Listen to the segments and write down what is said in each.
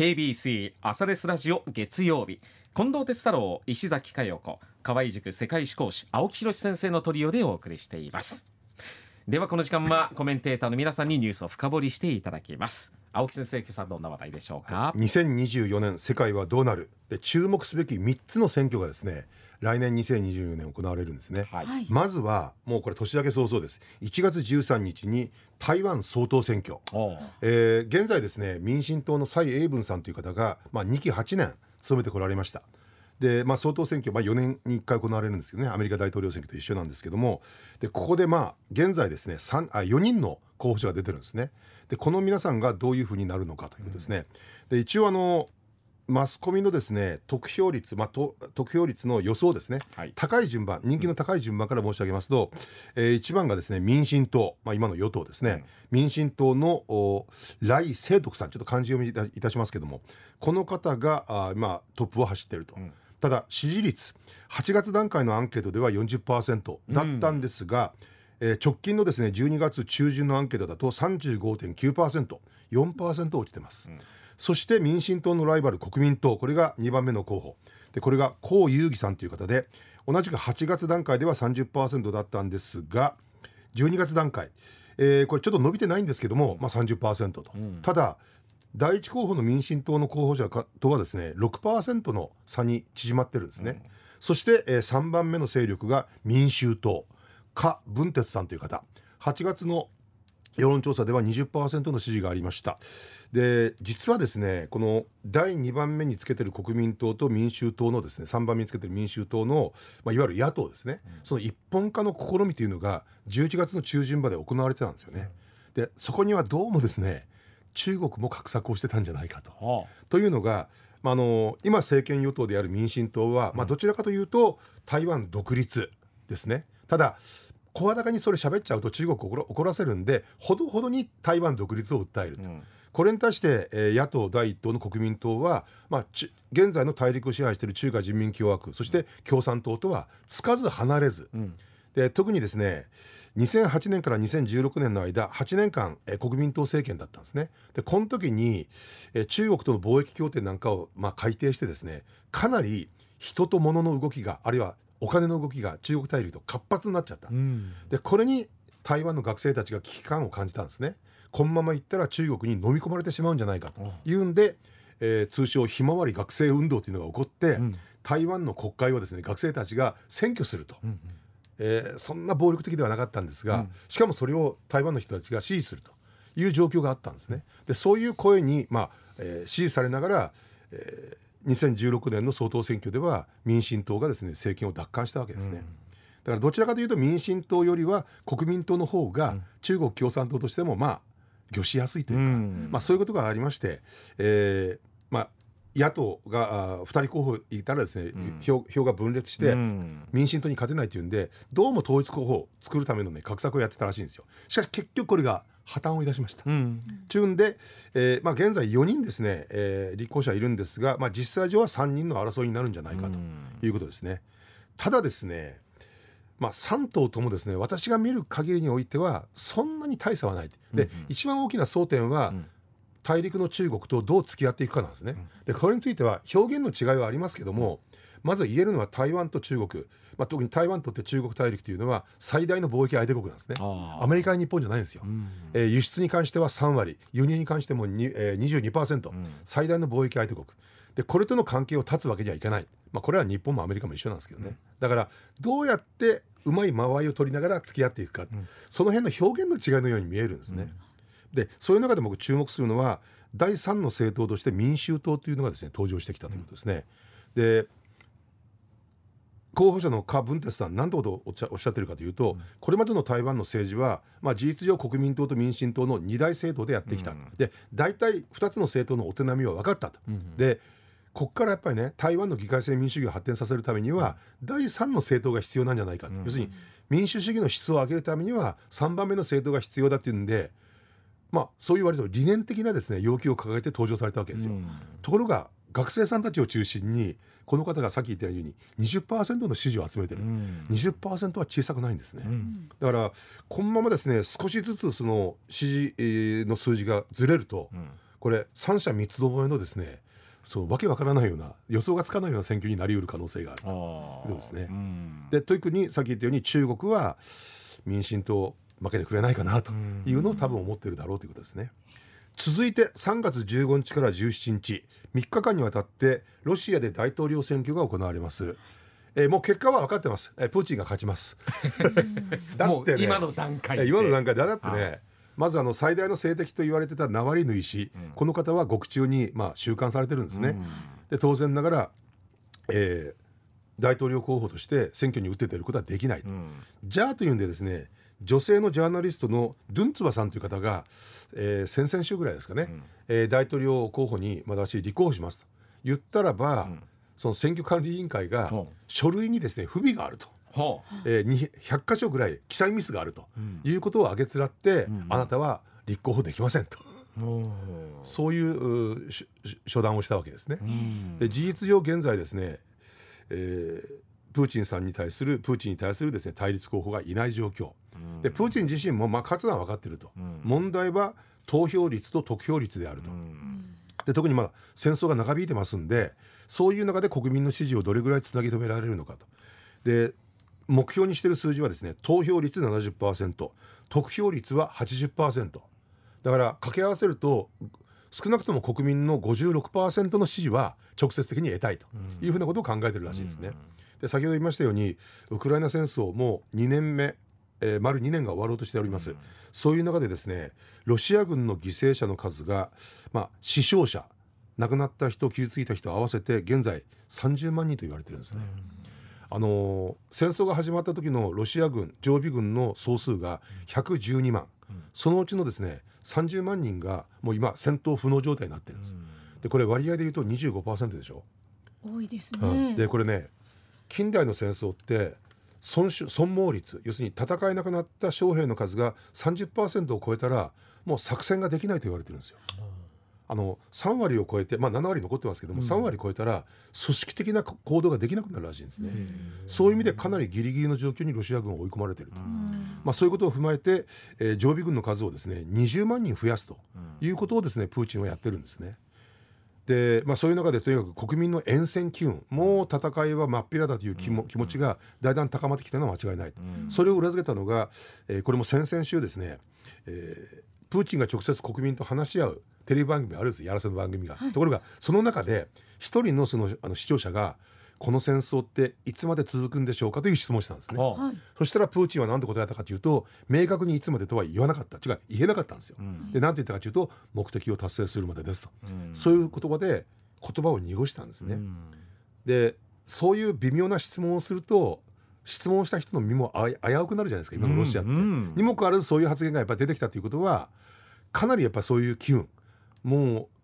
KBC 朝ですラジオ月曜日。近藤哲太郎石崎佳代子河合塾世界史講師青木宏先生のトリオでお送りしています。ではこの時間はコメンテーターの皆さんにニュースを深掘りしていただきます。青木先生今朝どんな話題でしょうか？2024年世界はどうなる？で注目すべき3つの選挙がですね来年2024年行われるんですね、はい、まずはもうこれ年明け早々です。1月13日に台湾総統選挙、えー、現在ですね民進党の蔡英文さんという方が、まあ、2期8年務めてこられましたで、まあ、総統選挙、まあ、4年に1回行われるんですけどねアメリカ大統領選挙と一緒なんですけども。でここでまあ現在ですね3あ4人の候補者が出てるんですね。でこの皆さんがどういうふうになるのかということですね、うん、で一応あのマスコミのですね得票率、まあ、と得票率の予想ですね、はい、高い順番人気の高い順番から申し上げますと、えー、1番がですね民進党、まあ、今の与党ですね、うん、民進党の来清徳さんちょっと漢字読みいたしますけどもこの方があ今トップを走っていると。うんただ支持率8月段階のアンケートでは40%だったんですが、うん、えー、直近のですね12月中旬のアンケートだと 35.9%4% 落ちてます、うん、そして民進党のライバル国民党これが2番目の候補。でこれが江遊義さんという方で同じく8月段階では30%だったんですが12月段階、えー、これちょっと伸びてないんですけども、まあ30%と、うん、ただ第一候補の民進党の候補者とはですね6%の差に縮まってるんですね、うん、そして、えー、3番目の勢力が民衆党柯文哲さんという方。8月の世論調査では20%の支持がありました。で実はですねこの第2番目につけてる国民党と民衆党のですね3番目につけてる民衆党の、まあ、いわゆる野党ですね、うん、その一本化の試みというのが11月の中旬まで行われてたんですよね。でそこにはどうもですね中国も画策をしてたんじゃないかと。はあ、というのが、まあ、あの今政権与党である民進党は、まあ、どちらかというと台湾独立ですね。ただ声高にそれ喋っちゃうと中国を怒らせるんでほどほどに台湾独立を訴えると。うんこれに対して、えー、野党第一党の国民党は、まあ、現在の大陸を支配している中華人民共和国そして共産党とはつかず離れず、うん、で特にですね2008年から2016年の間8年間、え国民党政権だったんですね。でこの時に、え中国との貿易協定なんかを、まあ、改定してですねかなり人と物の動きがあるいはお金の動きが中国大陸と活発になっちゃった、うん、でこれに台湾の学生たちが危機感を感じたんですね。このままいったら中国に飲み込まれてしまうんじゃないかと。いうんで、えー、通称ひまわり学生運動というのが起こって、うん、台湾の国会をですね学生たちが占拠すると。うんうんえー、そんな暴力的ではなかったんですが、うん、しかもそれを台湾の人たちが支持するという状況があったんですね。でそういう声に、まあえー、支持されながら、えー、2016年の総統選挙では民進党がですね政権を奪還したわけですね。うん、だからどちらかというと民進党よりは国民党の方が中国共産党としてもまあ御しやすいというか、うん、まあ、そういうことがありまして、えーまあ、野党が2人候補いたらですね、うん、票票が分裂して、民進党に勝てないというんでどうも統一候補を作るための、ね、画策をやってたらしいんですよ。しかし結局これが破綻をいたしました。うん、中んで、えーまあ、現在4人ですね、えー、立候補者いるんですが、まあ、実際上は3人の争いになるんじゃないかということですね。ただですねまあ、3党ともですね私が見る限りにおいてはそんなに大差はない。で、うんうん、一番大きな争点は、うん大陸の中国とどう付き合っていくかなんですね。でこれについては表現の違いはありますけどもまず言えるのは台湾と中国、まあ、特に台湾にとって中国大陸というのは最大の貿易相手国なんですね。アメリカや日本じゃないんですよ、うん、えー、輸出に関しては3割。輸入に関してもに、えー、22%、うん、最大の貿易相手国。でこれとの関係を断つわけにはいかない、まあ、これは日本もアメリカも一緒なんですけどね、うん、だからどうやってうまい間合いを取りながら付き合っていくか、その辺の表現の違いのように見えるんですね。でそういう中で僕注目するのは第3の政党として民衆党というのがですね登場してきたということですね。で候補者の柯文哲さん何てことをおっしゃってるかというと、うん、これまでの台湾の政治は、まあ、事実上国民党と民進党の二大政党でやってきた、うん、で大体2つの政党のお手並みは分かったと。うん、でここからやっぱりね台湾の議会制民主主義を発展させるためには、第3の政党が必要なんじゃないかと、要するに民主主義の質を上げるためには3番目の政党が必要だっていうんでまあ、そういう割と理念的なですね要求を掲げて登場されたわけですよ。ところが学生さんたちを中心にこの方がさっき言ったように20%の支持を集めてる、うん、20%は小さくないんですね、うん、だからこのままですね少しずつその支持の数字がずれると、うん、これ三者三つどもえのですねそうわけわからないような予想がつかないような選挙になりうる可能性がある。あー。そうですね。うん。で特にさっき言ったように中国は民進党負けてくれないかなというのを多分思ってるだろうということですね。続いて3月15日から17日3日間にわたってロシアで大統領選挙が行われます。えーもう結果は分かってます。えープーチンが勝ちます。だってね今の段階でえ今の段階でだってはねまずあの最大の政敵と言われてたナワリヌイ氏、うんこの方は獄中にまあ収監されてるんですね。うんで当然ながら、えー大統領候補として選挙に打って出ることはできない、うんじゃあというんでですね女性のジャーナリストのドゥンツバさんという方が、えー先々週ぐらいですかね、うん。えー大統領候補に私立候補しますと。言ったらば、うん。その選挙管理委員会が書類にですね不備があると、ほえーに100箇所ぐらい記載ミスがあるということを挙げつらって、うん。あなたは立候補できませんと。そういううしし処断をしたわけですね。うん。で事実上現在ですね、えープーチンさんに対するプーチンに対するですね対立候補がいない状況。うんでプーチン自身もまあ勝つのは分かっていると、うん。問題は投票率と得票率であると、うん。で特にまあ戦争が長引いてますんでそういう中で国民の支持をどれぐらいつなぎ止められるのかと。で目標にしている数字はですね投票率70%得票率は80%だから掛け合わせると少なくとも国民の56%の支持は直接的に得たいと。いうふうなことを考えてるらしいですね。で先ほど言いましたようにウクライナ戦争もう2年目、えー丸2年が終わろうとしております、そういう中でですねロシア軍の犠牲者の数が、まあ、死傷者亡くなった人傷ついた人合わせて現在30万人と言われてるんですね。あのー戦争が始まった時のロシア軍常備軍の総数が112万、うんそのうちのですね30万人がもう今戦闘不能状態になってるんです。でこれ割合で言うと25%でしょ。多いですうんね。でこれね近代の戦争って損失損耗率要するに戦えなくなった将兵の数が30%を超えたらもう作戦ができないと言われてるんですよ。あの3割を超えて、まあ、7割残ってますけども、うん3割超えたら組織的な行動ができなくなるらしいんですね。うんそういう意味でかなりギリギリの状況にロシア軍は追い込まれていると。うんまあ、そういうことを踏まえて、えー常備軍の数をですね20万人増やすとうんいうことをですねプーチンはやってるんですね。で、まあ、そういう中でとにかく国民の厭戦機運もう戦いは真っ平だという気も,、うん。気持ちがだんだん高まってきたのは間違いないそれを裏付けたのが、えーこれも先々週ですね、えープーチンが直接国民と話し合うテレビ番組があるんですやらせの番組が。はい。ところがその中で一人のそのあの視聴者がこの戦争っていつまで続くんでしょうかという質問をしたんですね。はい。そしたらプーチンは何て答えたかというと明確にいつまでとは言わなかった違う言えなかったんですよ。うんで何て言ったかというと目的を達成するまでですと、うんそういう言葉で言葉を濁したんですね。うんでそういう微妙な質問をすると質問した人の身も危うくなるじゃないですか今のロシアって。うんにもかかわらずそういう発言がやっぱり出てきたということはかなりやっぱりそういう機運もう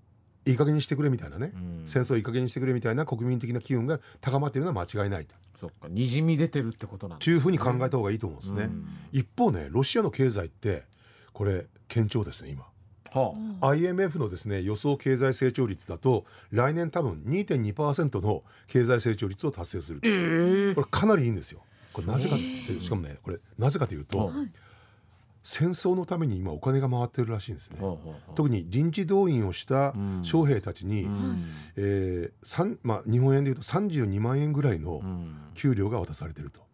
いい加減にしてくれみたいなね、うん。戦争いい加減にしてくれみたいな国民的な機運が高まっているのは間違いないと。そっか。にじみ出てるってことなんだというふうに考えた方がいいと思うんですね。うん。一方ねロシアの経済ってこれ堅調ですね今。はあ。IMF のですね予想経済成長率だと来年多分2.2%の経済成長率を達成すると、これかなりいいんですよ。これなぜかってしかもねこれなぜかというと、はい戦争のために今お金が回ってるらしいんですね。特に臨時動員をしたうん。将兵たちに、うん。えー三まあ、日本円でいうと32万円ぐらいのうん。給料が渡されてると。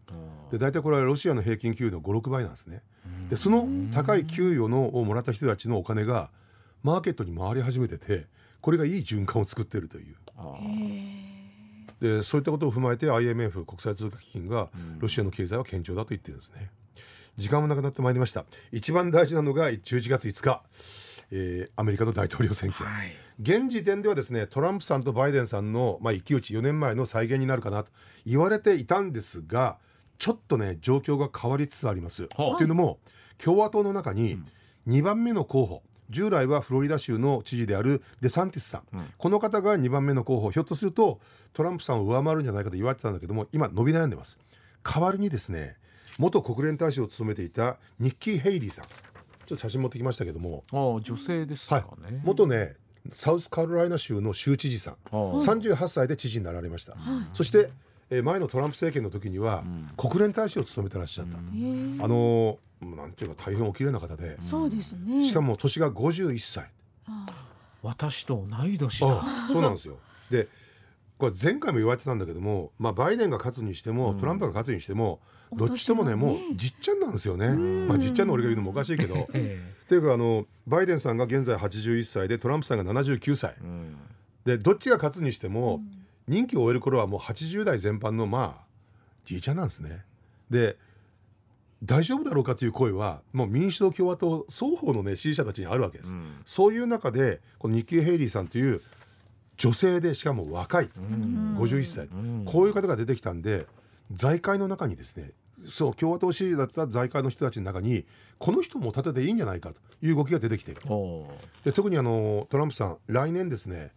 でで大体これはロシアの平均給与の56倍なんですね。でその高い給与のをもらった人たちのお金がマーケットに回り始めててこれがいい循環を作っているという。でそういったことを踏まえて IMF 国際通貨基金がうん。ロシアの経済は堅調だと言ってるんですね時間もなくなってまいりました。一番大事なのが11月5日、えーアメリカの大統領選挙。はい。現時点ではですねトランプさんとバイデンさんの、まあ、一騎打ち4年前の再現になるかなと言われていたんですがちょっとね状況が変わりつつあります。はあというのも共和党の中にうん。2番目の候補従来はフロリダ州の知事であるデサンティスさん、うん。この方が2番目の候補。ひょっとするとトランプさんを上回るんじゃないかと言われてたんだけども今伸び悩んでます。代わりにですね元国連大使を務めていたニッキー・ヘイリーさん。ちょっと写真持ってきましたけども。あー女性ですかね。元ねサウスカロライナ州の州知事さん。あー38歳で知事になられました、そして、えー前のトランプ政権の時にはうん。国連大使を務めてらっしゃった、うん。あのーなんていうか大変お綺麗な方で、そうですね。しかも年が51歳。あ私と同い年だ。あそうなんですよ。でこれ前回も言われてたんだけども、まあ、バイデンが勝つにしても、うん。トランプが勝つにしてもどっちともねもうじっちゃんなんですよね。ん。まあ、じっちゃんの俺が言うのもおかしいけど。えっていうかあのバイデンさんが現在81歳でトランプさんが79歳。でどっちが勝つにしても、任期を終える頃はもう80代全般のまあじいちゃんなんですね。で大丈夫だろうかという声はもう民主党共和党双方のね支持者たちにあるわけです。うん。そういう中でこのニッキー・ヘイリーさんという女性でしかも若い。うん。51歳、うん。こういう方が出てきたんで財界の中にですねそう共和党支持だった財界の人たちの中にこの人も立てていいんじゃないかという動きが出てきている。で特にあのトランプさん来年ですね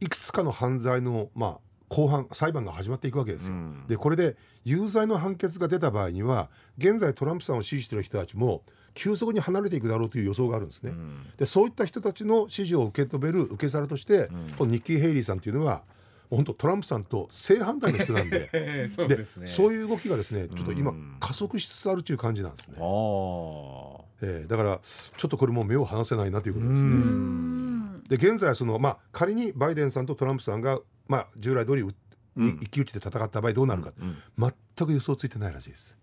いくつかの犯罪の、まあ、公判裁判が始まっていくわけですよ。うん。でこれで有罪の判決が出た場合には現在トランプさんを支持している人たちも急速に離れていくだろうという予想があるんですね。うん。でそういった人たちの支持を受け止める受け皿として、うん。このニッキー・ヘイリーさんというのは本当トランプさんと正反対の人なんでええ そうでね。そういう動きがですねちょっと今うん。加速しつつあるという感じなんですね、あえーだからちょっとこれもう目を離せないなということですうね。うん。で現在はその、まあ、仮にバイデンさんとトランプさんが、まあ、従来通り一騎打ちで戦った場合どうなるか、うん。全く予想ついてないらしいです。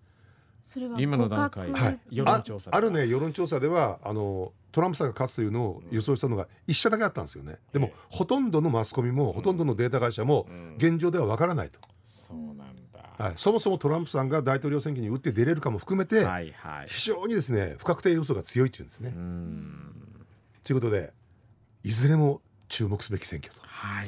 それは今の段階。はい。世論調査ああるね世論調査ではあのトランプさんが勝つというのを予想したのが一社だけあったんですよね。でも、ええほとんどのマスコミもほとんどのデータ会社もうん。現状ではわからないと、そうなんだ。はい、そもそもトランプさんが大統領選挙に打って出れるかも含めて、はいはい。非常にですね不確定要素が強いっていうんですね。うん。ということでいずれも注目すべき選挙と。はい